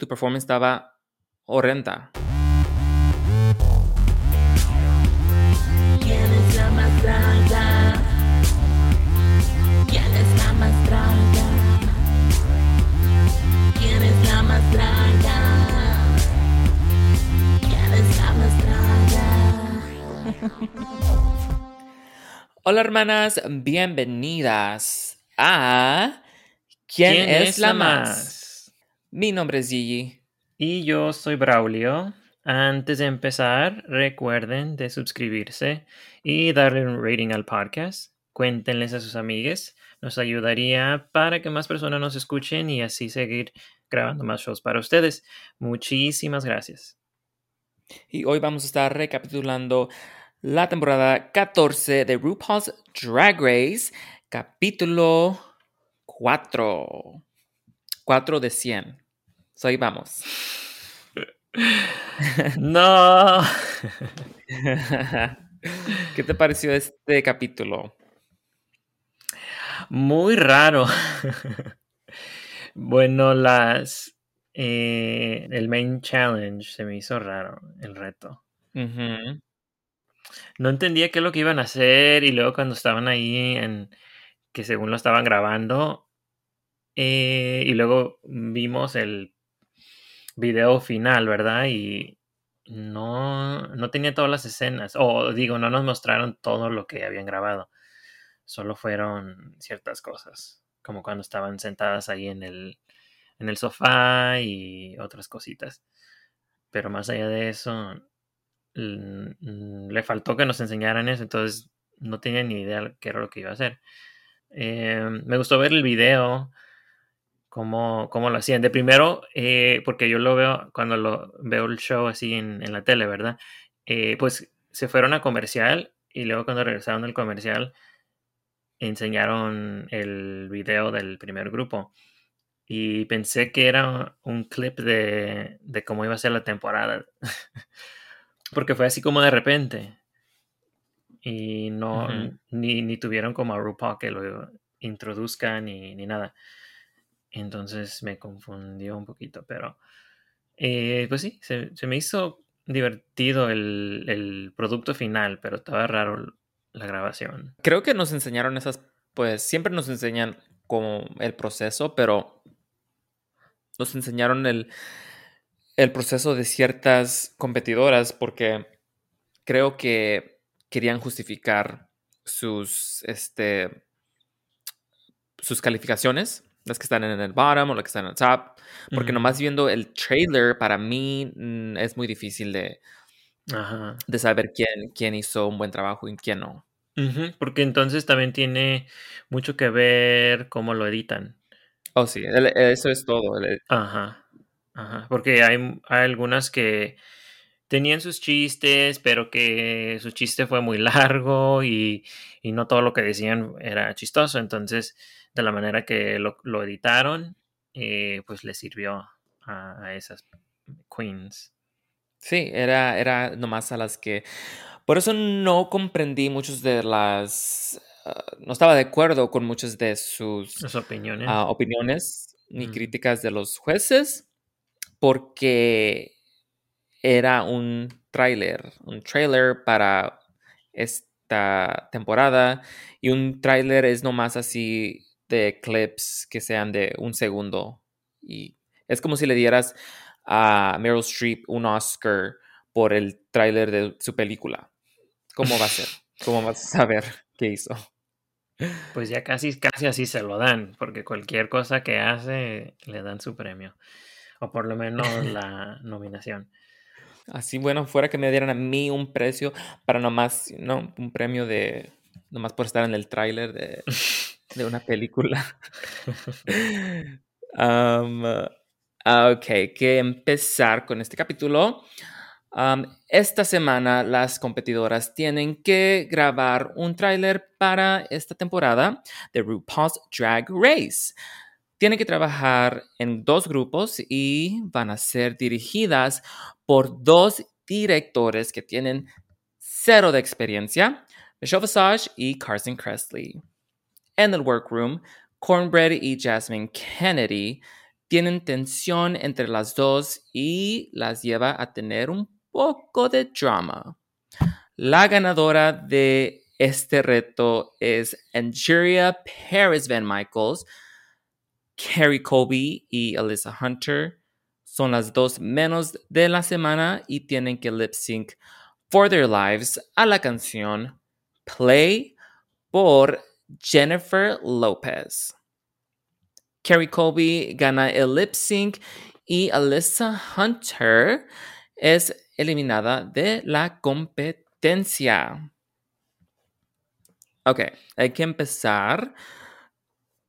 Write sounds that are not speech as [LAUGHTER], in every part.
tu performance estaba horrenda. ¿Quién es la más draga? ¿Quién es la más draga? ¿Quién es la más draga? ¿Quién es la más draga? [LAUGHS] Hola hermanas, bienvenidas a ¿Quién, es, la más? Mi nombre es Gigi. Y yo soy Braulio. Antes de empezar, recuerden de suscribirse y darle un rating al podcast. Cuéntenles a sus amigues. Nos ayudaría para que más personas nos escuchen y así seguir grabando más shows para ustedes. Muchísimas gracias. Y hoy vamos a estar recapitulando la temporada 14 de RuPaul's Drag Race, capítulo 4. 4 de 100. So, ahí vamos. [LAUGHS] No. [LAUGHS] ¿Qué te pareció este capítulo? Muy raro. bueno, las. eh, el main challenge se me hizo raro, el reto. No entendía qué es lo que iban a hacer y luego cuando estaban ahí en que según lo estaban grabando eh, y luego vimos el video final, ¿verdad? Y no, no tenía todas las escenas, o digo, no nos mostraron todo lo que habían grabado, solo fueron ciertas cosas, como cuando estaban sentadas ahí en el, en el sofá y otras cositas. Pero más allá de eso, le faltó que nos enseñaran eso, entonces no tenía ni idea qué era lo que iba a hacer. Eh, me gustó ver el video, cómo, cómo lo hacían. De primero, eh, porque yo lo veo cuando lo veo el show así en, en la tele, ¿verdad? Eh, pues se fueron a comercial y luego cuando regresaron del comercial enseñaron el video del primer grupo. Y pensé que era un clip de, de cómo iba a ser la temporada. [LAUGHS] Porque fue así como de repente. Y no, ni, ni tuvieron como a RuPaul que lo introduzcan ni, ni nada. Entonces me confundió un poquito, pero eh, pues sí, se, se me hizo divertido el, el producto final, pero estaba raro la grabación. Creo que nos enseñaron esas, pues siempre nos enseñan como el proceso, pero nos enseñaron el, el proceso de ciertas competidoras porque creo que querían justificar sus, este, sus calificaciones, las que están en el bottom o las que están en el top, porque nomás viendo el trailer para mí mm, es muy difícil de, Ajá. de saber quién, quién hizo un buen trabajo y quién no. Porque entonces también tiene mucho que ver cómo lo editan. Oh, sí, el- eso es todo. el- Ajá. Ajá. Porque hay, hay algunas que tenían sus chistes, pero que su chiste fue muy [LAUGHS] largo y, y no todo lo que decían era chistoso. Entonces, de la manera que lo, lo editaron, eh, pues le sirvió a, a esas queens. Sí, era, era nomás a las que... Por eso no comprendí muchas de las... ah, no estaba de acuerdo con muchas de sus opiniones. ah, opiniones ni críticas de los jueces, porque era un tráiler, un trailer para esta temporada y un tráiler es nomás así de clips que sean de un segundo y es como si le dieras a Meryl Streep un Oscar por el tráiler de su película. ¿Cómo va a ser? [LAUGHS] ¿Cómo vas a saber qué hizo? Pues ya casi, casi así se lo dan, porque cualquier cosa que hace le dan su premio. O por lo menos [LAUGHS] la nominación. Así, bueno, fuera que me dieran a mí un precio para nomás, no, un premio de, nomás por estar en el tráiler de, [LAUGHS] de una película. Um, ok, que empezar con este capítulo. Um, esta semana las competidoras tienen que grabar un tráiler para esta temporada de RuPaul's Drag Race. Tienen que trabajar en dos grupos y van a ser dirigidas por dos directores que tienen cero de experiencia, Michelle Visage y Carson Kressley. En el workroom, Cornbread y Jasmine Kennedy tienen tensión entre las dos y las lleva a tener un poco de drama. La ganadora de este reto es Angeria Paris Van Michaels. Carrie Colby y Alyssa Hunter son las dos menos de la semana y tienen que lip sync for their lives a la canción Play por Jennifer Lopez. Carrie Colby gana el lip sync y Alyssa Hunter es eliminada de la competencia. Ok, hay que empezar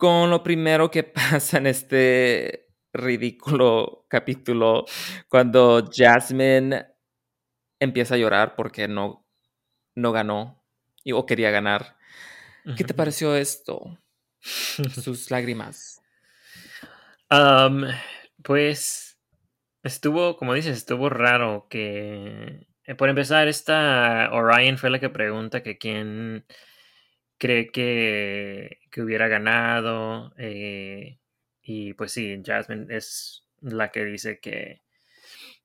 con lo primero que [LAUGHS] pasa en este ridículo capítulo cuando Jasmine empieza a llorar porque no, no ganó y, o quería ganar. ¿Qué te pareció esto? [LAUGHS] Sus lágrimas. Pues estuvo, como dices, estuvo raro que, eh, por empezar, esta Orion fue la que pregunta que quién cree que, que hubiera ganado. eh, y pues sí, Jasmine es la que dice que,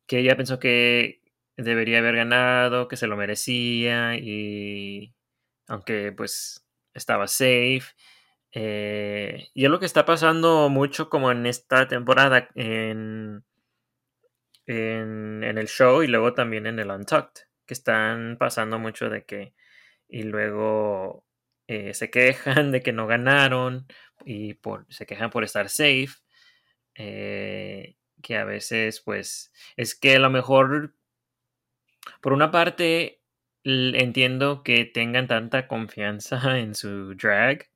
que ella pensó que debería haber ganado, que se lo merecía y aunque pues estaba safe. Eh, y es lo que está pasando mucho como en esta temporada en, en, en el show y luego también en el Untucked, que están pasando mucho de que y luego eh, se quejan de que no ganaron y por, se quejan por estar safe. eh, que a veces pues es que a lo mejor por una parte entiendo que tengan tanta confianza en su drag,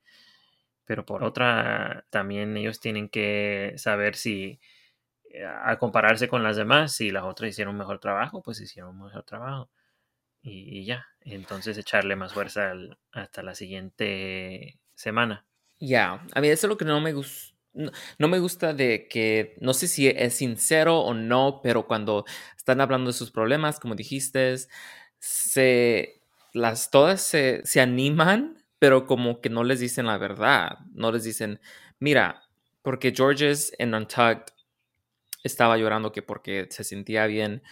pero por otra también ellos tienen que saber si eh, al compararse con las demás, si las otras hicieron mejor trabajo, pues hicieron un mejor trabajo. Y, ya, entonces echarle más fuerza hasta la siguiente semana. Ya, a mí eso es lo que no me gusta. No, no me gusta de que, no sé si es sincero o no, pero cuando están hablando de sus problemas, como dijiste, se, las todas se, se animan, pero como que no les dicen la verdad. No les dicen, mira, porque Georges en Untucked estaba llorando que porque se sentía bien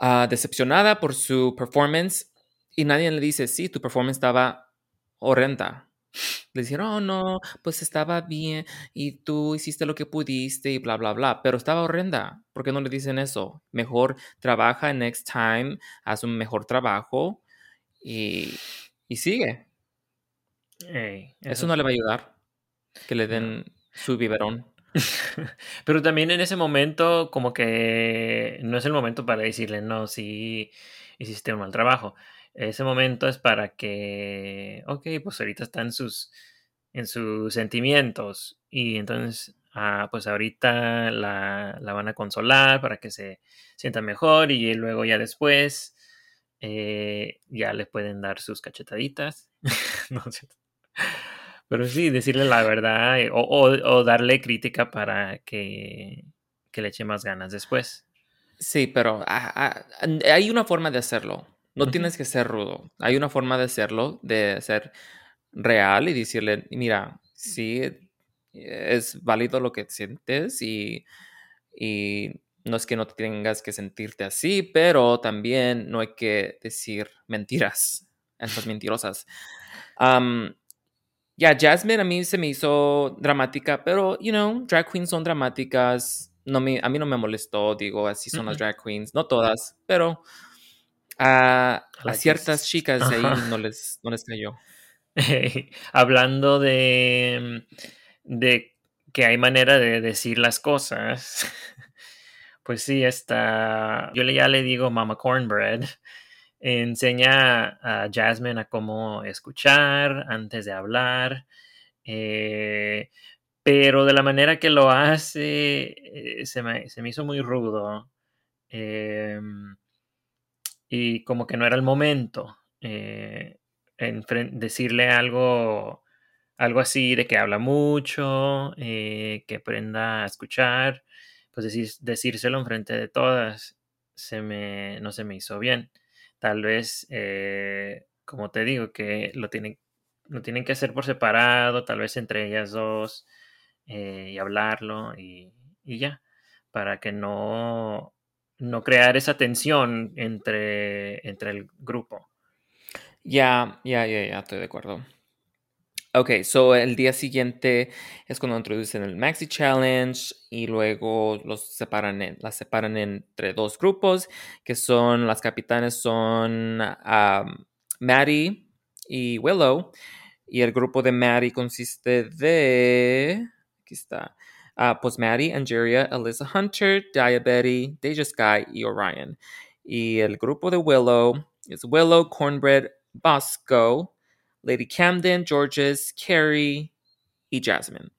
ah, decepcionada por su performance y nadie le dice, sí, tu performance estaba horrenda. Le dijeron, oh no, pues estaba bien y tú hiciste lo que pudiste y bla, bla, bla, pero estaba horrenda. ¿Por qué no le dicen eso? Mejor trabaja next time, haz un mejor trabajo y, y sigue. Eso no le va a ayudar, que le den su biberón. [LAUGHS] Pero también en ese momento, como que no es el momento para decirle, no, sí, hiciste un mal trabajo. Ese momento es para que, ok, pues ahorita está en sus, en sus sentimientos y entonces, ah, pues ahorita la, la van a consolar para que se sienta mejor y luego ya después eh, ya le pueden dar sus cachetaditas. [LAUGHS] no. Pero sí, decirle la verdad eh, o, o- o darle crítica para que, que le eche más ganas después. Sí, pero ah, ah, hay una forma de hacerlo. No tienes que ser rudo. Hay una forma de hacerlo, de ser real y decirle, mira, sí, es válido lo que sientes y, y no es que no tengas que sentirte así, pero también no hay que decir mentiras, estas mentirosas. Ya, Jasmine a mí se me hizo dramática, pero, you know, drag queens son dramáticas. No me, a mí no me molestó, digo, así son las drag queens. No todas, pero a, ciertas chicas ahí no les, no les cayó. [LAUGHS] Hablando de, de que hay manera de decir las cosas, [LAUGHS] pues sí, está, yo ya le digo Mama Cornbread, enseña a Jasmine a cómo escuchar antes de hablar, eh, pero de la manera que lo hace eh, se me, se me hizo muy rudo em, y como que no era el momento. eh, enfren- decirle algo, algo así de que habla mucho, que aprenda a escuchar, pues decir, decírselo enfrente de todas, se me, no se me hizo bien. Tal vez, eh, como te digo, que lo tienen, lo tienen que hacer por separado, tal vez entre ellas dos, eh, y hablarlo y, y ya, para que no, no crear esa tensión entre, entre el grupo. Ya, ya, ya, ya, estoy de acuerdo. Ok, so el día siguiente es cuando introducen el Maxi Challenge y luego los separan en- las separan entre dos grupos, que son las capitanes son Maddie y Willow. Y el grupo de Maddie consiste de. Aquí está. ah, pues Maddie, Angeria, Alyssa Hunter, Diabetes, Deja Sky y Orion. Y el grupo de Willow es Willow, Cornbread, Bosco, Lady Camden, Georges, Carrie y Jasmine.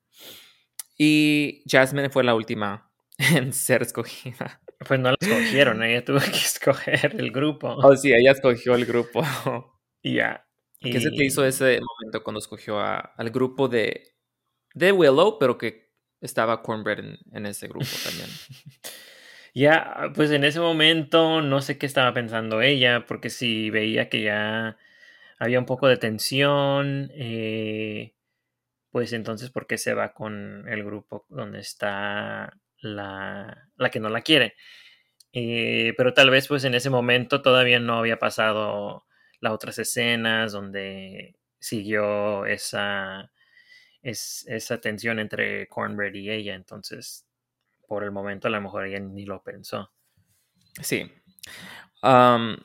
Y Jasmine fue la última [LAUGHS] en ser escogida. Pues no la escogieron, ella tuvo que [LAUGHS] escoger el grupo. Oh, sí, ella escogió el grupo. Y ya. ¿Qué se te Y- hizo ese momento cuando escogió a- al grupo de, de Willow, pero que estaba Cornbread en, en ese grupo también? [LAUGHS] Ya, pues en ese momento no sé qué estaba pensando ella, porque si veía que ya había un poco de tensión, eh, pues entonces, ¿por qué se va con el grupo donde está la, la que no la quiere? Eh, pero tal vez pues en ese momento todavía no había pasado las otras escenas donde siguió esa, es, esa tensión entre Cornbread y ella, entonces por el momento a lo mejor ella ni lo pensó. Sí. Um,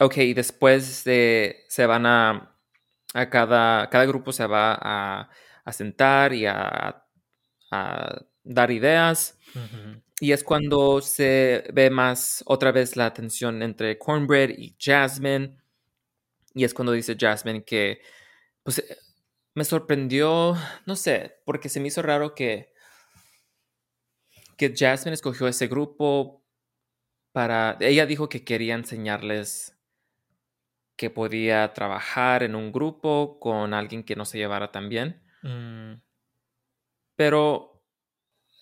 ok, y después de, se van a, a cada, cada grupo se va a, a sentar y a, a dar ideas. Y es cuando se ve más otra vez la tensión entre Cornbread y Jasmine. Y es cuando dice Jasmine que, pues, eh, me sorprendió, no sé, porque se me hizo raro que, que Jasmine escogió ese grupo para, ella dijo que quería enseñarles que podía trabajar en un grupo con alguien que no se llevara tan bien. Mm, Pero,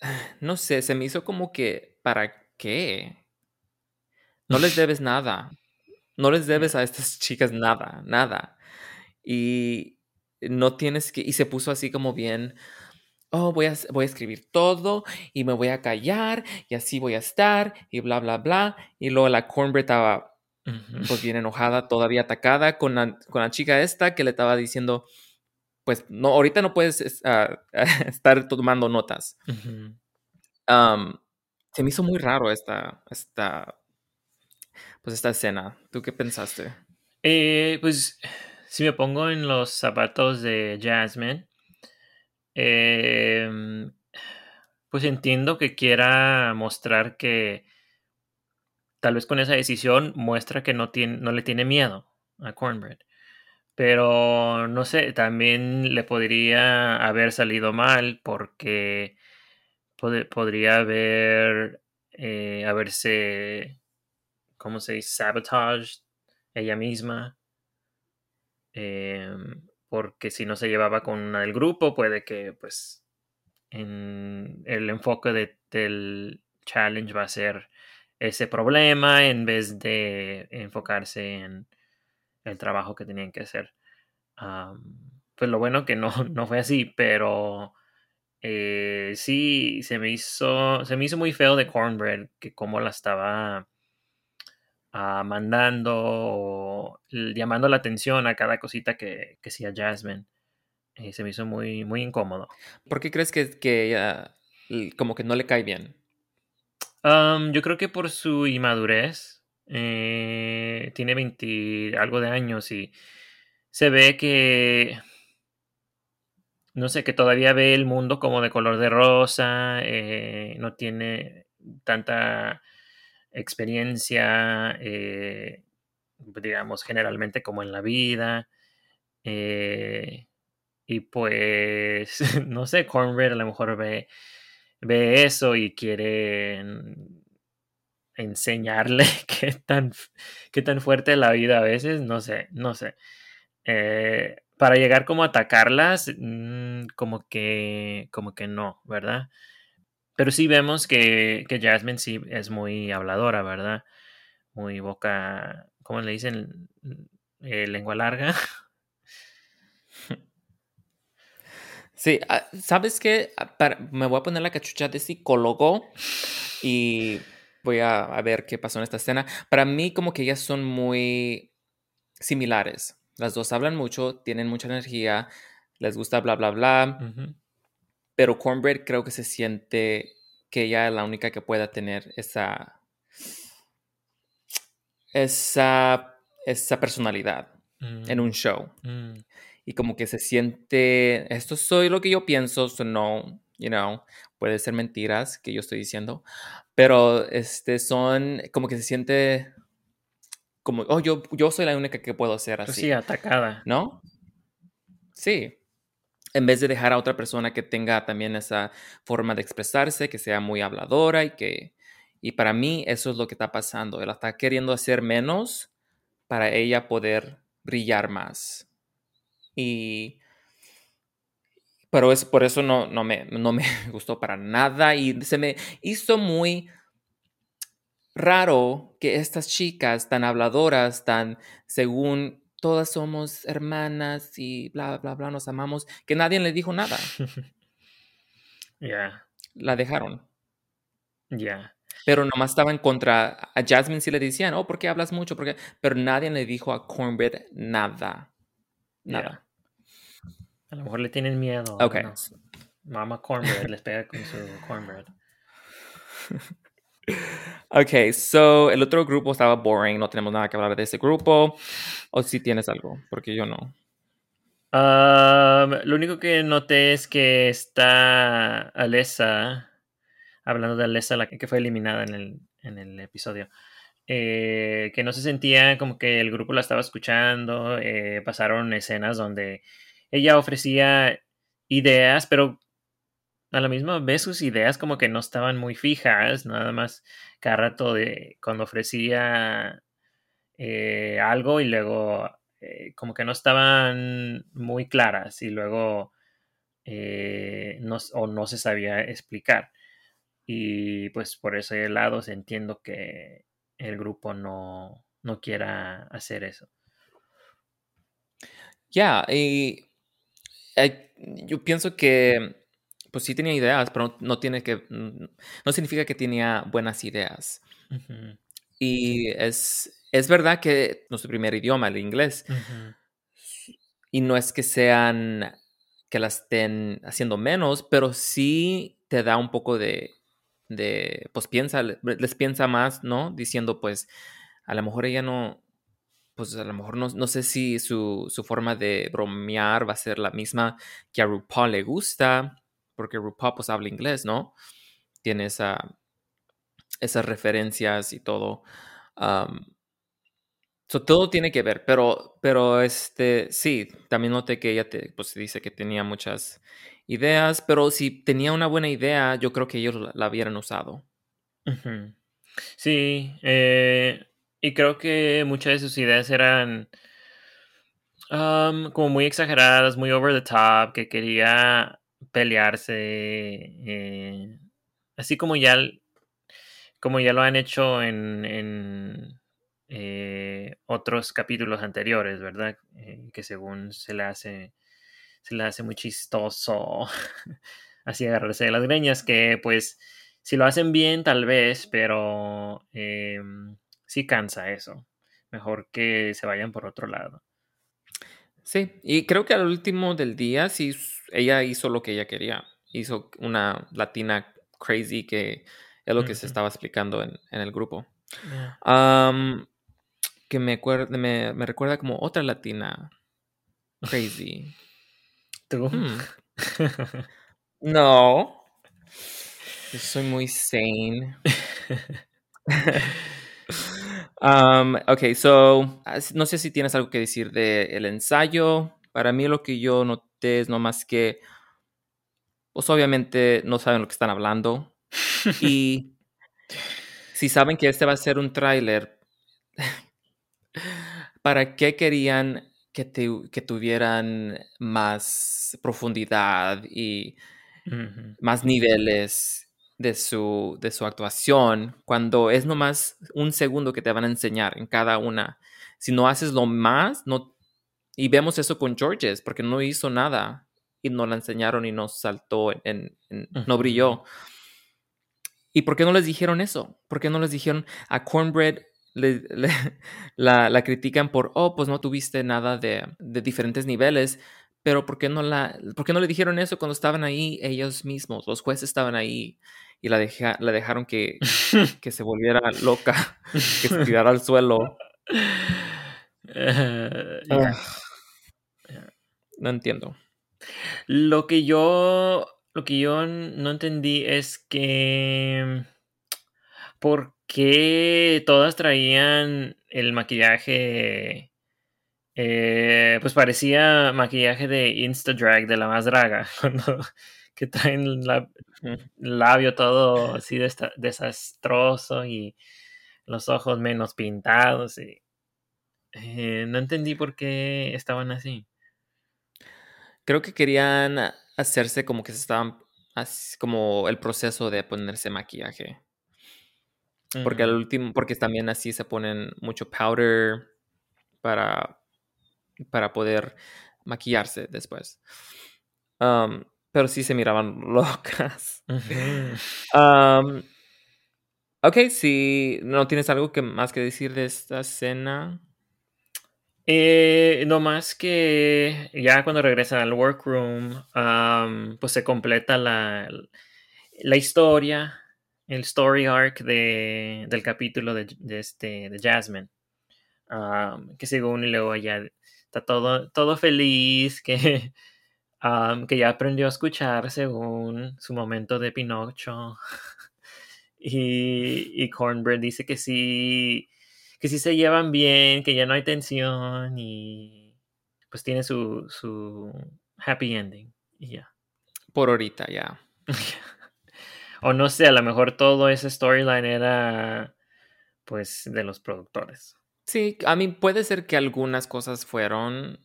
[SIGHS] no sé, se me hizo como que, ¿para qué? No les [LAUGHS] debes nada. No les debes a estas chicas nada, nada. Y no tienes que, y se puso así como bien, oh, voy a, voy a escribir todo y me voy a callar y así voy a estar y bla, bla, bla. Y luego la Cornbread estaba pues bien enojada, todavía atacada con la, con la chica esta que le estaba diciendo, pues no, ahorita no puedes es- ah, [LAUGHS] estar tomando notas. Se me hizo muy raro esta, esta, pues esta escena. ¿Tú qué pensaste? Eh, pues si me pongo en los zapatos de Jasmine, em, pues entiendo que quiera mostrar que tal vez con esa decisión muestra que no, tiene, no le tiene miedo a Cornbread. Pero no sé, también le podría haber salido mal porque pod- podría haber eh, haberse, ¿cómo se dice? Sabotage ella misma. Em, porque si no se llevaba con una del grupo, puede que pues en el enfoque de- del challenge va a ser ese problema en vez de enfocarse en el trabajo que tenían que hacer. Pues lo bueno que no, [LAUGHS] no fue así, pero eh, sí se me hizo. Se me hizo muy feo de Cornbread que como la estaba ah, mandando llamando la atención a cada cosita que, hacía Jasmine. Eh, se me hizo muy, muy incómodo. ¿Por qué crees que, que l- como que no le cae bien? Am, yo creo que por su inmadurez. eh, tiene 20 algo de años y se ve que. No sé, que todavía ve el mundo como de color de rosa. eh, no tiene tanta experiencia, eh, digamos, generalmente como en la vida. eh, y pues, [LAUGHS] no sé, Cornbread a lo mejor ve, ve eso y quiere enseñarle [LAUGHS] qué tan, qué tan fuerte es la vida a veces, no sé, no sé. Eh, para llegar como a atacarlas, mm, como que, como que no, ¿verdad? Pero sí vemos que, que Jasmine sí es muy habladora, ¿verdad? Muy boca, ¿cómo le dicen? Eh, lengua larga. [LAUGHS] Sí, ah, ¿sabes qué? Ah, me voy a poner la cachucha de psicólogo y voy a, a ver qué pasó en esta escena. Para mí como que ellas son muy similares. Las dos hablan mucho, tienen mucha energía, les gusta bla, bla, bla, pero Cornbread creo que se siente que ella es la única que pueda tener esa, esa, esa personalidad en un show. Mm. Y como que se siente, esto soy lo que yo pienso, so no, you know, puede ser mentiras que yo estoy diciendo, pero este son como que se siente como, oh, yo, yo soy la única que puedo hacer Pues así, sí, atacada. ¿no? Sí. En vez de dejar a otra persona que tenga también esa forma de expresarse, que sea muy habladora y que, y para mí eso es lo que está pasando. Él está queriendo hacer menos para ella poder brillar más. Y pero es por eso no, no, me, no me [LAUGHS] gustó para nada y se me hizo muy raro que estas chicas tan habladoras, tan según todas somos hermanas y bla, bla, bla, nos amamos, que nadie le dijo nada. [LAUGHS] Ya, La dejaron. ya. Pero nomás estaban contra, a Jasmine sí le decían, oh, ¿por qué hablas mucho? ¿Por qué? Pero nadie le dijo a Cornbread nada. Nada. A lo mejor le tienen miedo. Ok. no. Mama Cornbread les pega con su cornbread. [LAUGHS] Ok, so el otro grupo estaba boring, no tenemos nada que hablar de ese grupo. O si tienes algo, porque yo no. Um, lo único que noté es que está Alessa, hablando de Alessa, la que fue eliminada en el, en el episodio, eh, que no se sentía como que el grupo la estaba escuchando. eh, pasaron escenas donde ella ofrecía ideas, pero a la misma vez sus ideas como que no estaban muy fijas, nada más cada rato de cuando ofrecía eh, algo y luego como que no estaban muy claras y luego no, o no se sabía explicar. Y pues por ese lado entiendo que el grupo no, no quiera hacer eso. Ya, y eh, yo pienso que, pues sí tenía ideas, pero no, tiene que, no significa que tenía buenas ideas. Ujú, Y es, es verdad que nuestro primer idioma, el inglés, ujú, y no es que sean, que la estén haciendo menos, pero sí te da un poco de, pues piensa, les piensa más, ¿no? Diciendo, pues, a lo mejor ella no, pues a lo mejor no, no sé si su, su forma de bromear va a ser la misma que a RuPaul le gusta, porque RuPaul pues habla inglés, ¿no? Tiene esa, esas referencias y todo. Am, so, todo tiene que ver, pero, pero este, sí, también noté que ella te, pues dice que tenía muchas ideas, pero si tenía una buena idea, yo creo que ellos la, hubieran usado. Sí, eh, y creo que muchas de sus ideas eran como muy exageradas, muy over the top, que quería pelearse, eh, así como ya, como ya lo han hecho en, en, eh, otros capítulos anteriores, ¿verdad? Que según se le hace, se le hace muy chistoso [LAUGHS] así agarrarse de las greñas, que pues si lo hacen bien tal vez, pero em, sí cansa eso. Mejor que se vayan por otro lado. Sí, y creo que al último del día, sí, ella hizo lo que ella quería. Hizo una latina crazy que es lo que se estaba explicando en, en el grupo. Yeah. Que me, me, me recuerda como otra latina crazy. ¿Tú? Hmm, [LAUGHS] No. Yo [LAUGHS] soy muy sane. [LAUGHS] Um, ok, so, no sé si tienes algo que decir del ensayo. Para mí lo que yo noté es nomás que, pues obviamente no saben lo que están hablando. Y si saben que este va a ser un tráiler, ¿para qué querían que, tu- que tuvieran más profundidad y más niveles de su, de su actuación cuando es nomás un segundo que te van a enseñar en cada una? Si no haces lo más, no... Y vemos eso con Georges, porque no hizo nada. y no la enseñaron y no saltó, en, en- no brilló. ¿Y por qué no les dijeron eso? ¿Por qué no les dijeron a Cornbread? le- le- [LAUGHS] la, la critican por, oh, pues no tuviste nada de, de diferentes niveles, pero ¿por qué, no la, ¿por qué no le dijeron eso cuando estaban ahí ellos mismos? Los jueces estaban ahí y la, deja- la dejaron que, [LAUGHS] que se volviera loca, [LAUGHS] que se [LAUGHS] tirara al suelo. Eh, ya. No entiendo. Lo que yo. Lo que yo no entendí es que. ¿Por qué todas traían el maquillaje? Eh, pues parecía maquillaje de Instadrag de la más draga. [LAUGHS] Cuando que traen la- labio todo así desta- desastroso y los ojos menos pintados. Y, eh, no entendí por qué estaban así. Creo que querían hacerse como que se estaban, así como el proceso de ponerse maquillaje. Porque al último, porque también así se ponen mucho powder para, para poder maquillarse después. Um, pero sí se miraban [LAUGHS] locas. Um, ok, si no tienes algo que más que decir de esta escena. Eh, no más que ya cuando regresan al workroom, pues se completa la, la historia, el story arc de, del capítulo de, de este, de Jasmine. Am, que según y luego ya está todo, todo feliz, que, [LAUGHS] que ya aprendió a escuchar según su momento de Pinocho. [LAUGHS] y, y Cornbread dice que sí, que sí se llevan bien, que ya no hay tensión y pues tiene su, su happy ending. Y ya. Por ahorita, ya. [LAUGHS] o no sé, a lo mejor todo ese storyline era pues de los productores. Sí, a mí puede ser que algunas cosas fueron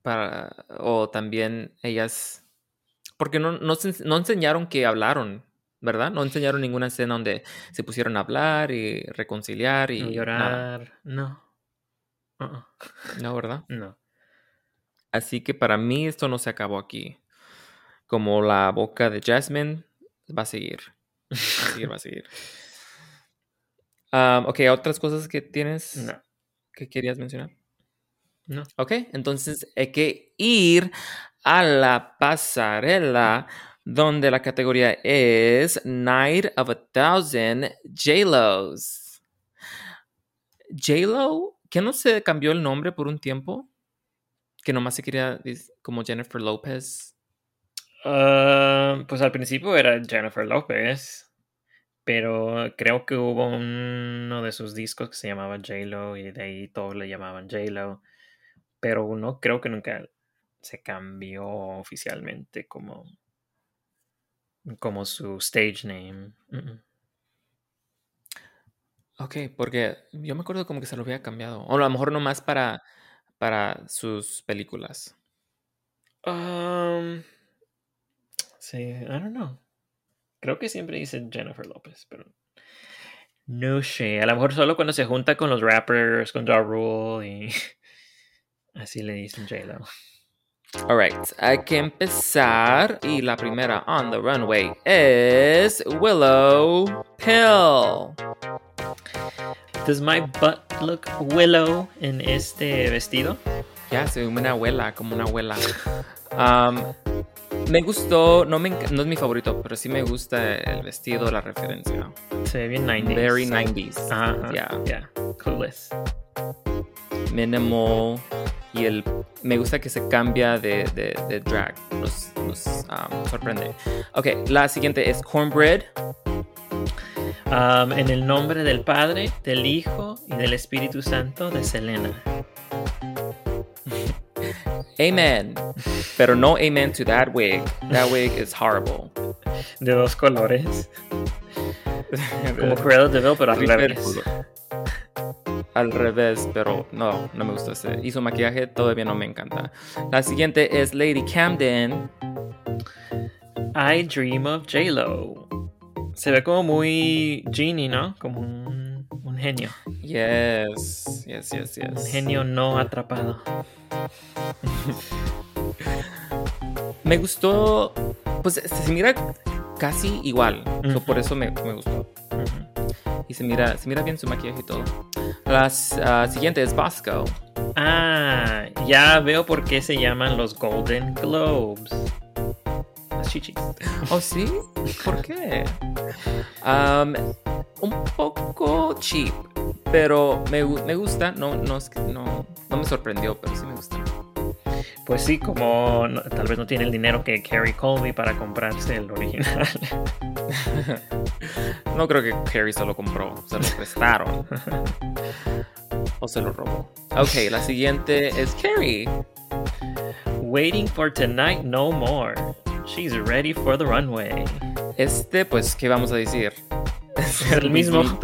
para, o también ellas, porque no, no, no enseñaron que hablaron, ¿verdad? No enseñaron ninguna escena donde se pusieron a hablar y reconciliar y nada. llorar. No. Uh-uh. No, ¿verdad? No. Así que para mí esto no se acabó aquí. Como la boca de Jasmine va a seguir. Va a seguir, va a [LAUGHS] seguir. Um, ok, ¿otras cosas que tienes No. que querías mencionar? No. Ok, entonces hay que ir a la pasarela donde la categoría es Night of a Thousand J-Los. J-Lo, ¿que no se cambió el nombre por un tiempo? Que nomás se quería como Jennifer Lopez. Ah, pues al principio era Jennifer López, pero creo que hubo uno de sus discos que se llamaba J-Lo y de ahí todos le llamaban J-Lo, pero uno creo que nunca se cambió oficialmente como, como su stage name. Mm-mm. Ok, porque yo me acuerdo como que se lo había cambiado. O a lo mejor nomás para, para sus películas. Um, sí, I don't know. Creo que siempre dice Jennifer López, pero no sé. A lo mejor solo cuando se junta con los rappers, con Ja Rule y [LAUGHS] así le dicen J-Lo. Alright, hay que empezar. Y la primera on the runway es Willow Pill. Does my butt look willow en este vestido? Ya, soy una abuela, como una abuela. [LAUGHS] Um, me gustó, no, me, enc- no es mi favorito, pero sí me gusta el vestido, la referencia. Se ve bien 90s. Very 90s. Ajá, Yeah. yeah. Clueless. Minimal. Y el, me gusta que se cambia de, de, de drag. Nos, nos um, sorprende. Ok, la siguiente es Cornbread. Um, en el nombre del Padre, del Hijo y del Espíritu Santo de Selena. Amen. Pero no amen to that wig. That wig is horrible. De dos colores. Como Cruella de Vil, pero al revés. Al revés, pero no, no me gustó ese. Y su maquillaje todavía no me encanta. La siguiente es Lady Camden. I Dream of J-Lo. Se ve como muy genie, ¿no? Como un, un genio. Yes, yes, yes, Un yes. genio no atrapado. [LAUGHS] Me gustó, pues se mira casi igual, so, Ujú. por eso me, me gustó. Y se mira, se mira bien su maquillaje y todo. La ah, siguiente es Bosco. Ah, ya veo por qué se llaman los Golden Globes. Las chichis. ¿Oh, sí? ¿Por qué? Um, un poco cheap, pero me, me gusta. No, no, no, no me sorprendió, pero sí me gusta. Pues sí, como no- tal vez no tiene el dinero que Carrie Colby para comprarse el original. [LAUGHS] No creo que Carrie se lo compró, se lo prestaron. [LAUGHS] o se lo robó. Ok, la siguiente es Carrie. Waiting for tonight no more. She's ready for the runway. Este, pues, ¿qué vamos a decir? Es El mismo. [LAUGHS]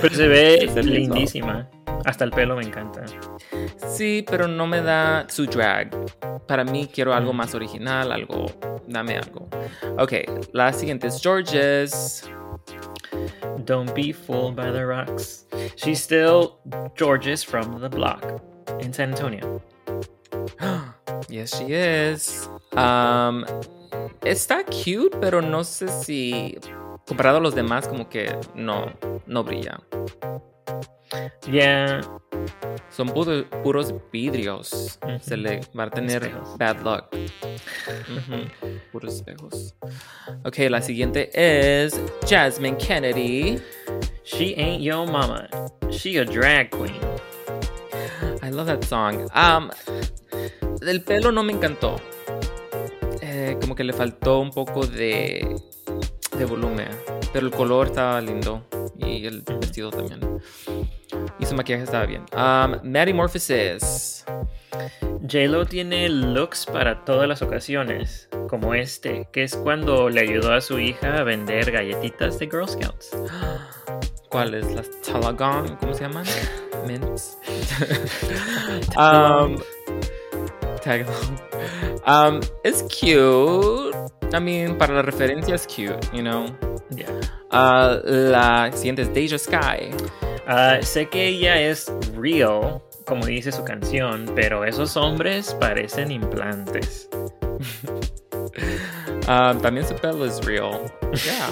Pero se ve mismo. lindísima. Hasta el pelo me encanta. Sí, pero no me da su drag. Para mí quiero algo más original, algo. Dame algo. Ok, la siguiente es Georges. Don't be fooled by the rocks. She's still Georges from the block in San Antonio. [GASPS] Yes, she is. Um, está cute, pero no sé si comparado a los demás, como que no, no brilla. Yeah, Son puro- puros vidrios. Se le va a tener Espejos. bad luck. Puros espejos. Ok, la siguiente es Jasmine Kennedy. she ain't your mama. She a drag queen. I love that song. Um, el pelo no me encantó. Eh, como que le faltó un poco de, de volumen. Pero el color estaba lindo. Y el vestido también. Y su maquillaje estaba bien. Um, Maddie Morphosis. J-Lo tiene looks para todas las ocasiones, como este, que es cuando le ayudó a su hija a vender galletitas de Girl Scouts. ¿Cuáles? Las Talagon. ¿Cómo se llaman? Mints. [LAUGHS] um, Tagalong. Um, it's cute. I mean, para la referencia es cute, you know. Yeah. Ah, la siguiente es Deja Sky. Ah, sé que ella es real, como dice su canción, pero esos hombres parecen implantes. [LAUGHS] Ah, también su pelo es real. [LAUGHS] Yeah.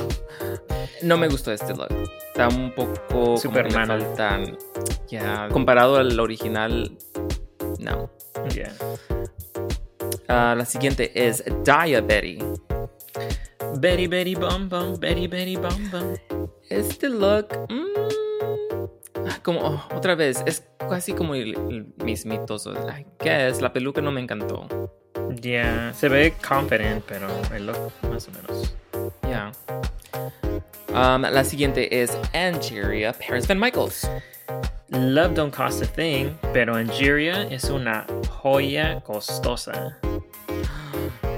No me gustó este look. Está un poco Superman. faltan. Yeah. Comparado al original, no. Yeah. Ah, la siguiente es Dia Betty. Betty Bum Bum, Betty Betty Bum Bum. Este look, mm, ah, como oh, otra vez, es casi como el, el mismito. so, I guess la peluca no me encantó. Yeah, se ve confident, pero el look más o menos. Yeah. Um, la siguiente es Angeria Paris Van Michaels. Love don't cost a thing, pero Angeria es una joya costosa.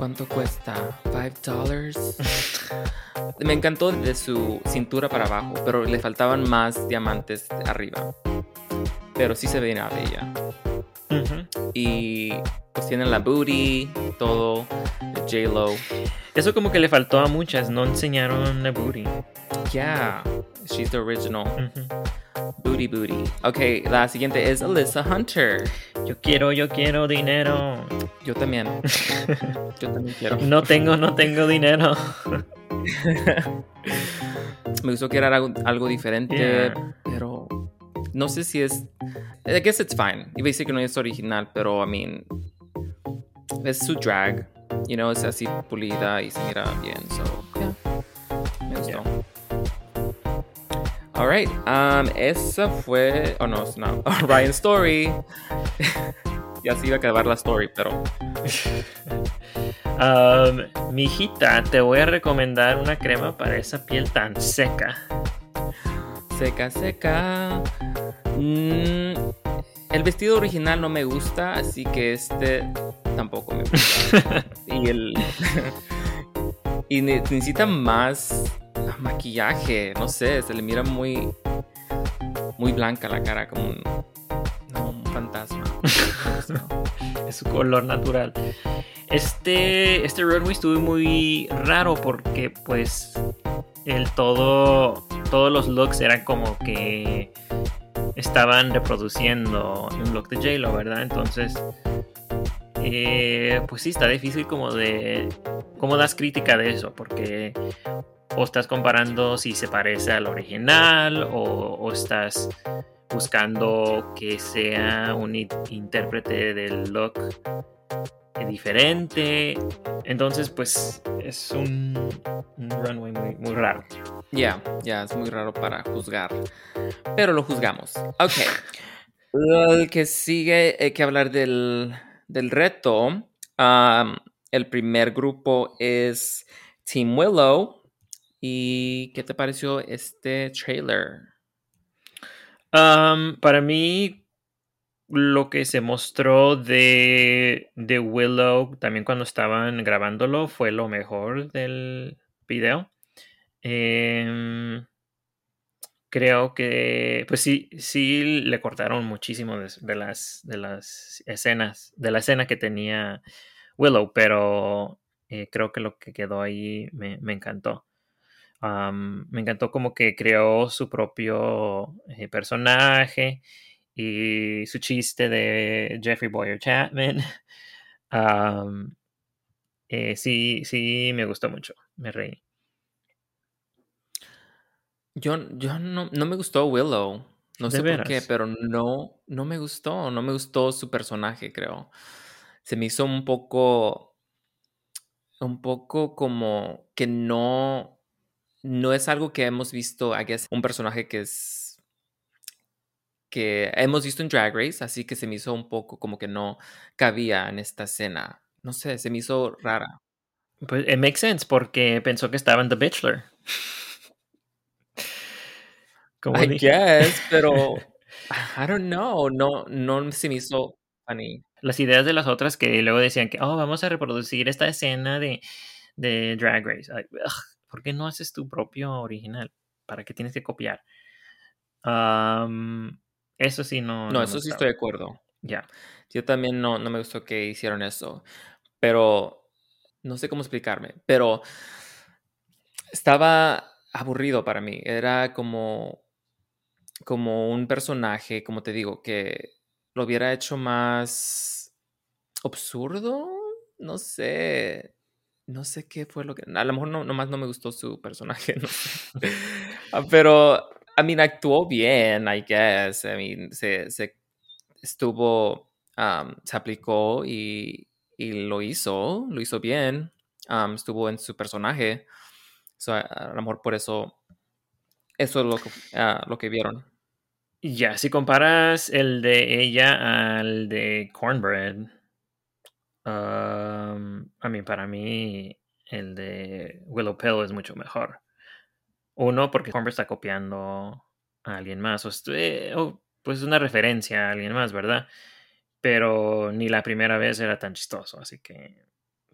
¿Cuánto cuesta? ¿Five dollars? Me encantó de su cintura para abajo, pero le faltaban más diamantes arriba. Pero sí se veía bella. Y pues tienen la booty, todo, J-Lo. Eso como que le faltó a muchas, no enseñaron la booty. Yeah, she's the original. Booty booty. Ok, la siguiente es Alyssa Hunter. Yo quiero, yo quiero dinero. Yo también. [LAUGHS] Yo también quiero. No tengo, no tengo dinero. [LAUGHS] Me gustó que era algo, algo diferente, Yeah. pero no sé si es. I guess it's fine. Iba a decir que no es original, pero I mean. Es su drag. You know, es así pulida y se mira bien. So, yeah. Me gustó. Alright. Um, esa fue. Oh, no, no. [LAUGHS] Ryan Story. [LAUGHS] ya se iba a acabar la story, pero. [LAUGHS] Um, mi hijita, te voy a recomendar una crema para esa piel tan seca. Seca, seca. Mm, el vestido original no me gusta, así que este tampoco me gusta. [LAUGHS] y el. [LAUGHS] y ne- necesita más maquillaje, no sé, se le mira muy. Muy blanca la cara, como un. no, un fantasma. [LAUGHS] Es su color natural. Este, este runway estuvo muy raro porque pues el todo, todos los looks eran como que estaban reproduciendo un look de J-Lo, ¿verdad? Entonces eh, pues sí, está difícil como de... ¿Cómo das crítica de eso? Porque o estás comparando si se parece al original o, o estás buscando que sea un intérprete del look diferente. Entonces, pues es un, un runway muy, muy raro. Ya, ya, es muy raro para juzgar. Pero lo juzgamos. Ok. El que sigue, hay que hablar del, del reto. El primer grupo es Team Willow. ¿Y qué te pareció este trailer? Um, para mí, lo que se mostró de, de Willow, también cuando estaban grabándolo, fue lo mejor del video. Em, creo que, pues sí, sí le cortaron muchísimo de, las, de las escenas, de la escena que tenía Willow, pero eh, creo que lo que quedó ahí me, me encantó. Me encantó como que creó su propio eh, personaje y su chiste de Jeffrey Boyer Chapman. [LAUGHS] Um, eh, sí, sí, me gustó mucho, me reí. Yo, yo no, no me gustó Willow. No ¿De sé por qué, pero no, no me gustó. No me gustó su personaje, creo. Se me hizo un poco. Un poco como que no. No es algo que hemos visto, I guess, un personaje que es. Que hemos visto en Drag Race, así que se me hizo un poco como que no cabía en esta escena. No sé, se me hizo rara. Pues it makes sense porque pensó que estaba en The Bachelor. Como I dije. guess, pero. [LAUGHS] I don't know. No, no se me hizo funny. Las ideas de las otras que luego decían que, oh, vamos a reproducir esta escena de, de Drag Race. Ay, ugh, ¿Por qué no haces tu propio original? ¿Para qué tienes que copiar? Um, eso sí no. No, eso sí estoy de acuerdo. Ya. Yo también no, no me gustó que hicieron eso. Pero no sé cómo explicarme. Pero estaba aburrido para mí. Era como, como un personaje, como te digo, que lo hubiera hecho más absurdo. No sé. No sé qué fue lo que. A lo mejor no, nomás no me gustó su personaje. [LAUGHS] No sé. Ah, Pero, I mean, actuó bien, I guess. I mean, se, se estuvo, um, se aplicó y, y lo hizo, lo hizo bien. Um, estuvo en su personaje. So, a, lo mejor por eso, eso es lo que, ah, lo que vieron. Ya, si comparas el de ella al de Cornbread, um, a mí, para mí, el de Willow Pill es mucho mejor. Uno, porque Cornbread está copiando a alguien más, o, eh, pues una referencia a alguien más, ¿verdad? Pero ni la primera vez era tan chistoso, así que,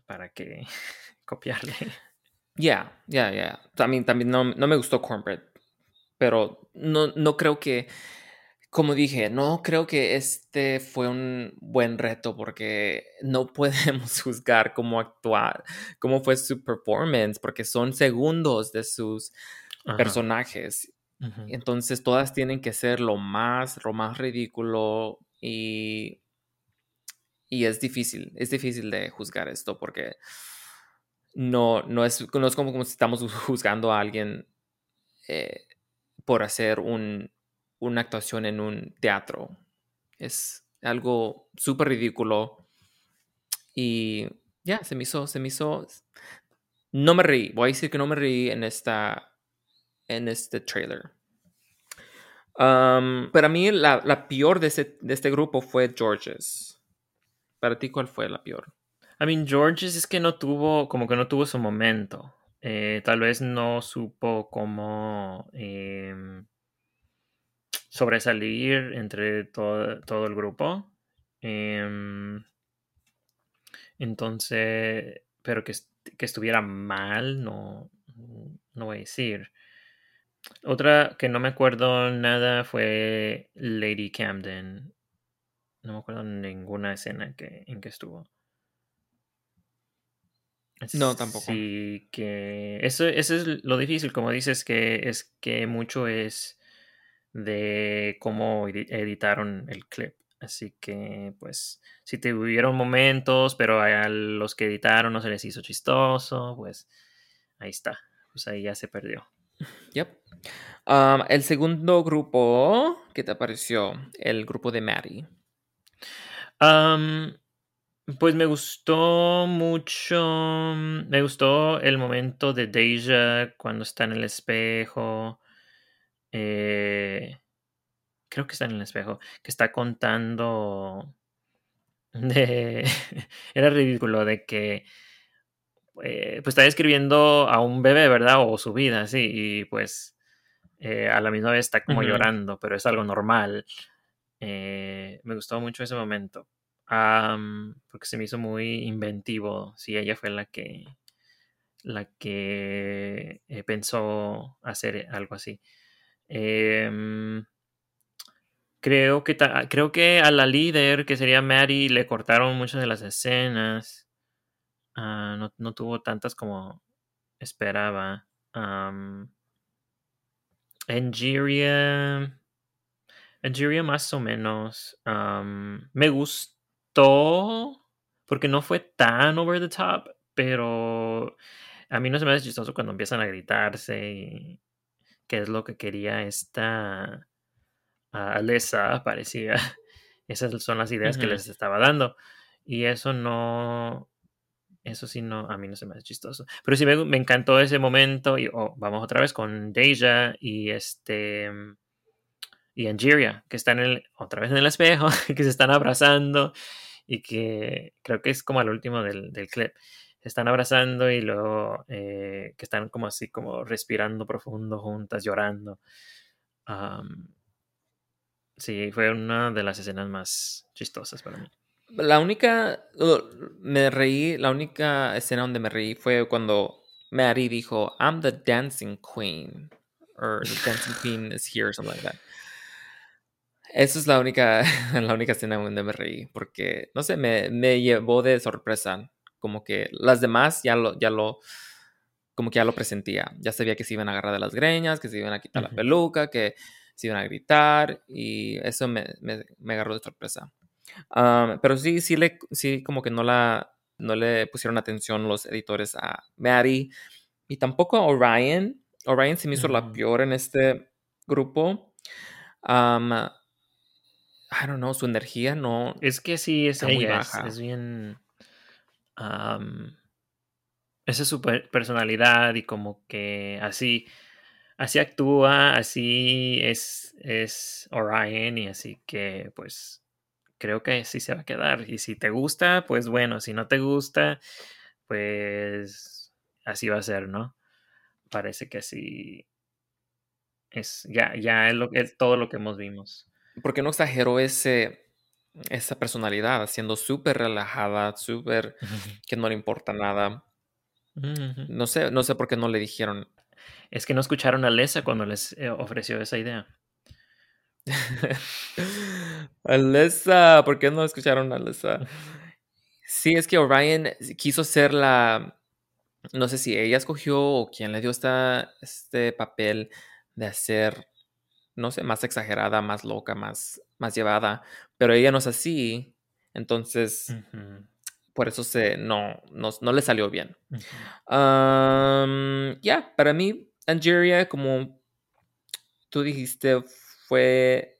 ¿para qué [LAUGHS] copiarle? Ya, ya, ya. También, también no, no me gustó Cornbread. Pero no, no creo que, como dije, no creo que este fue un buen reto porque no [LAUGHS] podemos juzgar cómo actuar, cómo fue su performance, porque son segundos de sus Ajá. personajes. Entonces todas tienen que ser lo más, lo más ridículo y, y es difícil, es difícil de juzgar esto porque no, no, es, no es como, como si estamos juzgando a alguien eh, por hacer un, una actuación en un teatro. Es algo súper ridículo y ya, se me hizo, se me hizo, no me reí, voy a decir que no me reí en esta, en este trailer. Um, para mí la, la peor de este, de este grupo fue Georges. Para ti, ¿cuál fue la peor? I mean, Georges es que no tuvo, como que no tuvo su momento. Eh, tal vez no supo cómo em, sobresalir entre todo, todo el grupo. Em, entonces, pero que, que estuviera mal, no, no voy a decir. Otra que no me acuerdo nada fue Lady Camden. No me acuerdo ninguna escena que, en que estuvo. No, tampoco. Sí, que eso, eso es lo difícil, como dices, que es que mucho es de cómo edi- editaron el clip. Así que, pues, si tuvieron momentos, pero a los que editaron no se les hizo chistoso, pues ahí está. Pues ahí ya se perdió. Yep. Um, el segundo grupo, ¿qué te pareció? El grupo de Maddie. Am, pues me gustó mucho. Me gustó el momento de Deja cuando está en el espejo. Eh, creo que está en el espejo. Que está contando. De. [LAUGHS] Era ridículo de que. Eh, pues está describiendo a un bebé, ¿verdad? O su vida, sí. Y pues. eh, a la misma vez está como llorando, pero es algo normal. Eh, me gustó mucho ese momento. Porque se me hizo muy inventivo. Sí, ella fue la que la que pensó hacer algo así. Em, creo que creo que a la líder, que sería Mary, le cortaron muchas de las escenas. Ah, no, no tuvo tantas como esperaba. Am, Angeria. Angeria más o menos. me gustó porque no fue tan over the top, pero a mí no se me hace chistoso cuando empiezan a gritarse y qué es lo que quería esta ah, Alessa, parecía. [LAUGHS] Esas son las ideas que les estaba dando. Y eso no, eso sí no, a mí no se me hace chistoso. Pero sí me, me encantó ese momento y oh, vamos otra vez con Deja y este y Angeria, que están en el- otra vez en el espejo, [LAUGHS] que se están abrazando y que creo que es como al último del, del clip. Se están abrazando y luego eh, que están como así, como respirando profundo juntas, llorando. Sí, fue una de las escenas más chistosas para mí. La única. uh, me reí. La única escena donde me reí fue cuando Maddie dijo: I'm the dancing queen. Or the dancing queen is here, or something like that. Esa es la única, [LAUGHS] la única escena donde me reí. Porque, no sé, me, me llevó de sorpresa. Como que las demás ya lo, ya lo. Como que ya lo presentía. Ya sabía que se iban a agarrar de las greñas, que se iban a quitar la Ujú. peluca, que se iban a gritar. Y eso me, me, me agarró de sorpresa. Um, pero sí, sí, le, sí, como que no la, no le pusieron atención los editores a Maddie y tampoco a Orion. Orion se me hizo la peor en este grupo. Um, I don't know, su energía no Es que sí, es muy es, baja. es bien... esa es su per- personalidad y como que así, así actúa, así es, es Orion y así que pues creo que sí se va a quedar. Y si te gusta, pues bueno, si no te gusta, pues así va a ser, ¿no? Parece que así es, ya, ya es, lo, es todo lo que hemos vimos. ¿Por qué no exageró ese, esa personalidad? Siendo súper relajada, súper [LAUGHS] que no le importa nada. No sé, no sé por qué no le dijeron. Es que no escucharon a Lesa cuando les eh, ofreció esa idea. [LAUGHS] Alessa, ¿por qué no escucharon a Alessa? Sí, es que Orion quiso ser la. No sé si ella escogió o quién le dio esta, este papel de hacer, no sé, más exagerada, más loca, más, más llevada. Pero ella no es así. Entonces, por eso se, no, no, no le salió bien. Um, ya, para mí, Angeria, como tú dijiste, fue,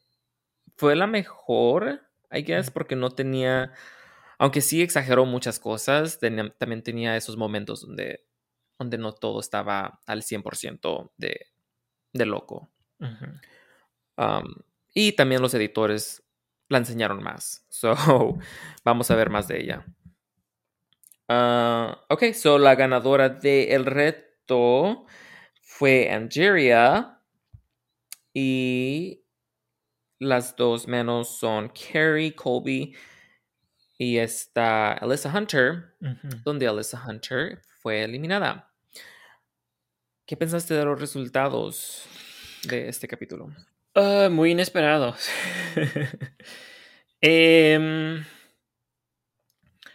fue la mejor, I guess, porque no tenía, aunque sí exageró muchas cosas, tenía- también tenía esos momentos donde, donde no todo estaba al 100% de, de loco. Um, y también los editores la enseñaron más. [LAUGHS] So, vamos a ver más de ella. Ah, ok, so la ganadora del reto fue Angeria. Y las dos menos son Carrie Colby y está Alyssa Hunter, donde Alyssa Hunter fue eliminada. ¿Qué pensaste de los resultados de este capítulo? Ah, muy inesperados. [LAUGHS] Em,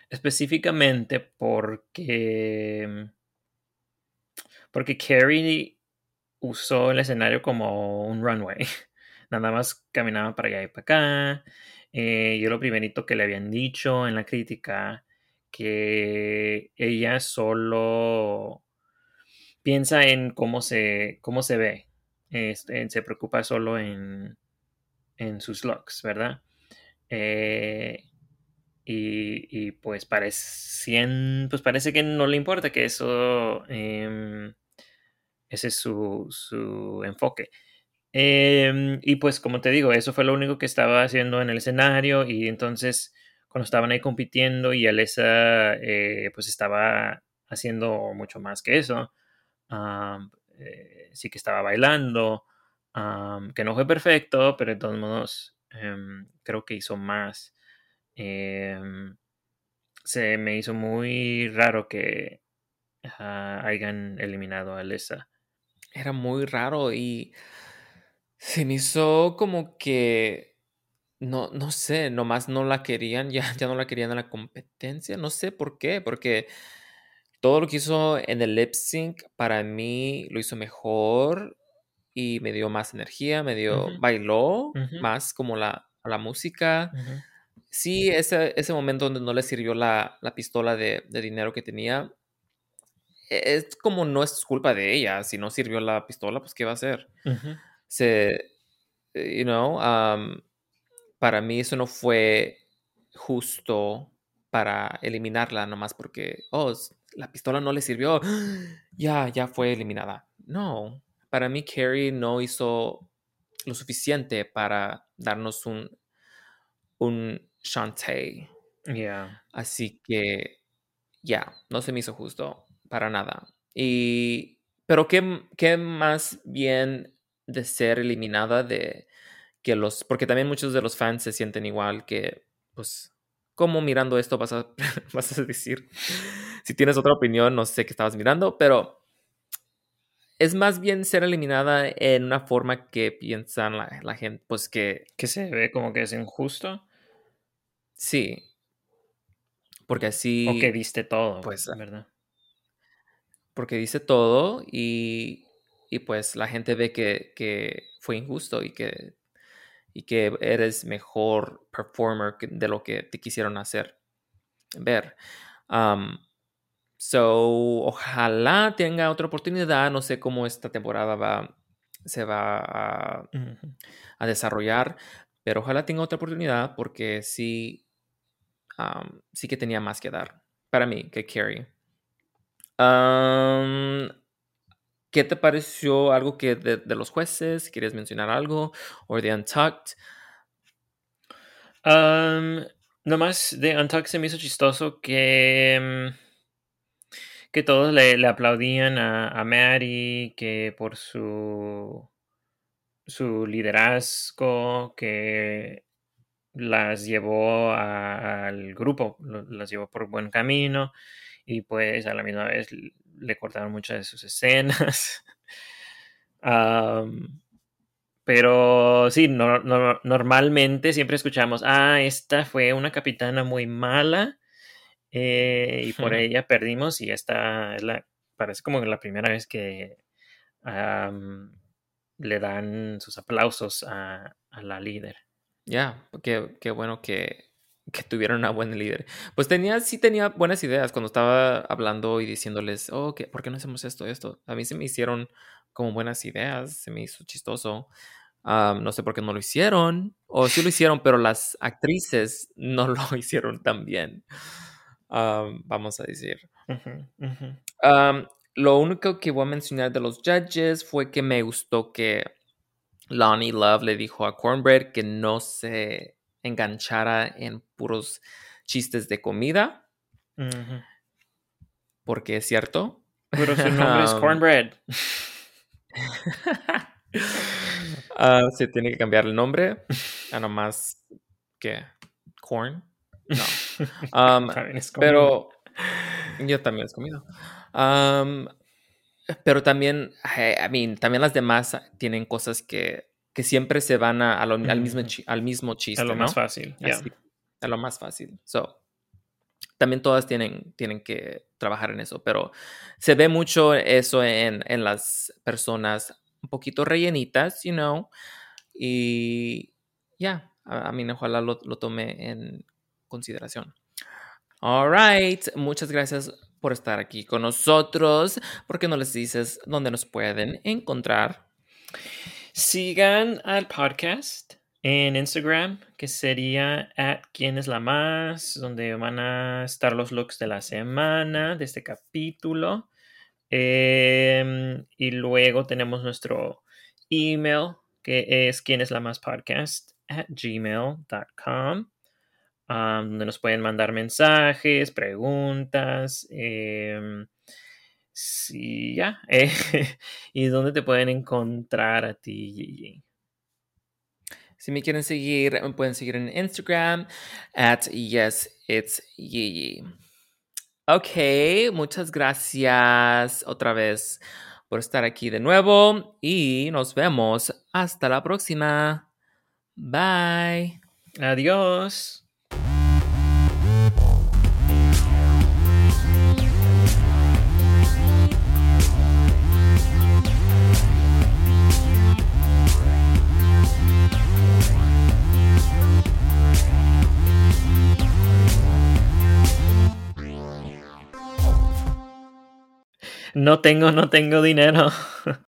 específicamente porque. Porque Carrie usó el escenario como un runway. [LAUGHS] Nada más caminaba para allá y para acá. eh, yo lo primerito que le habían dicho en la crítica, que ella solo piensa en cómo se, cómo se ve, este, se preocupa solo en, en sus looks, ¿verdad? Eh, y, y, pues, parece, pues parece que no le importa que eso, eh, ese es su, su enfoque. Eh, y pues como te digo, eso fue lo único que estaba haciendo en el escenario y entonces cuando estaban ahí compitiendo y Alessa eh, pues estaba haciendo mucho más que eso. eh, sí que estaba bailando, que no fue perfecto, pero de todos modos em, creo que hizo más. Em, se me hizo muy raro que hayan eliminado a Alessa. Era muy raro y se me hizo como que, no, no sé, nomás no la querían, ya, ya no la querían en la competencia, no sé por qué, porque todo lo que hizo en el lip sync para mí lo hizo mejor y me dio más energía, me dio, bailó más como la, la música. Sí, ese, ese momento donde no le sirvió la, la pistola de, de dinero que tenía, e- es como no es culpa de ella. Si no sirvió la pistola, pues ¿qué va a hacer? Se, eh, you know, um, para mí eso no fue justo para eliminarla nomás porque, oh, la pistola no le sirvió, [GASPS] ya, ya fue eliminada. No, para mí Carrie no hizo lo suficiente para darnos un, un Shantae. Yeah. Así que, ya, no se me hizo justo para nada. Y, pero qué, qué más bien de ser eliminada de que los, porque también muchos de los fans se sienten igual que, pues, ¿cómo mirando esto vas a, [LAUGHS] vas a decir? Si tienes otra opinión, no sé qué estabas mirando, pero es más bien ser eliminada en una forma que piensan la, la gente, pues que Que se ve como que es injusto. sí, porque O así... que diste todo, pues, ¿verdad? porque dice todo y, y pues la gente ve que, que fue injusto y que, y que eres mejor performer de lo que te quisieron hacer ver. Um, so, ojalá tenga otra oportunidad. No sé cómo esta temporada va, se va a, a desarrollar, pero ojalá tenga otra oportunidad porque sí, um, sí que tenía más que dar para mí que Carrie. Um, ¿Qué te pareció algo que de, los jueces? ¿Quieres mencionar algo? ¿O de Untucked? Um, nomás de Untucked se me hizo chistoso que, mm, que todos le, le aplaudían a, a Mary, que por su, su liderazgo, que las llevó al grupo, las llevó por buen camino y pues a la misma vez le cortaron muchas de sus escenas. [LAUGHS] Pero sí, no- no- normalmente siempre escuchamos, ah, esta fue una capitana muy mala eh, y por ella perdimos y esta es la, parece como la primera vez que le dan sus aplausos a, a la líder. Ya, qué, qué bueno que, que tuvieron una buena líder. Pues tenía, sí tenía buenas ideas cuando estaba hablando y diciéndoles, oh, ¿qué- ¿por qué no hacemos esto, esto? A mí se me hicieron como buenas ideas, se me hizo chistoso. Am, no sé por qué no lo hicieron, o sí lo hicieron, pero las actrices no [LAUGHS] lo hicieron tan bien, am, vamos a decir. Am, lo único que voy a mencionar de los judges fue que me gustó que Lonnie Love le dijo a Cornbread que no se enganchara en puros chistes de comida, porque es cierto. Pero su nombre es Am, [LAUGHS] Cornbread. [LAUGHS] ah, se tiene que cambiar el nombre a nomás que corn. No. [LAUGHS] Comida. pero yo también es comido. Am, pero también, eh, I mean, también las demás tienen cosas que, que siempre se van a, a lo- al, mismo, al mismo chiste, Es lo ¿no? más fácil. Así, a lo más fácil. So, también todas tienen, tienen que trabajar en eso, pero se ve mucho eso en, en las personas un poquito rellenitas, you know, y ya, a, a mí ojalá lo, lo tome en consideración. All right, muchas gracias por estar aquí con nosotros. ¿Por qué no les dices dónde nos pueden encontrar? Sigan al podcast en Instagram, que sería at quién es la más, donde van a estar los looks de la semana, de este capítulo. Em, y luego tenemos nuestro email, que es quién es la más podcast at gmail.com, um, donde nos pueden mandar mensajes, preguntas. em, sí, ya. [LAUGHS] eh, y dónde te pueden encontrar a ti, Gigi. Si me quieren seguir, me pueden seguir en Instagram at yes it's Yeye. Ok, muchas gracias otra vez por estar aquí de nuevo y nos vemos hasta la próxima. Bye. Adiós. No tengo, no tengo dinero. [LAUGHS]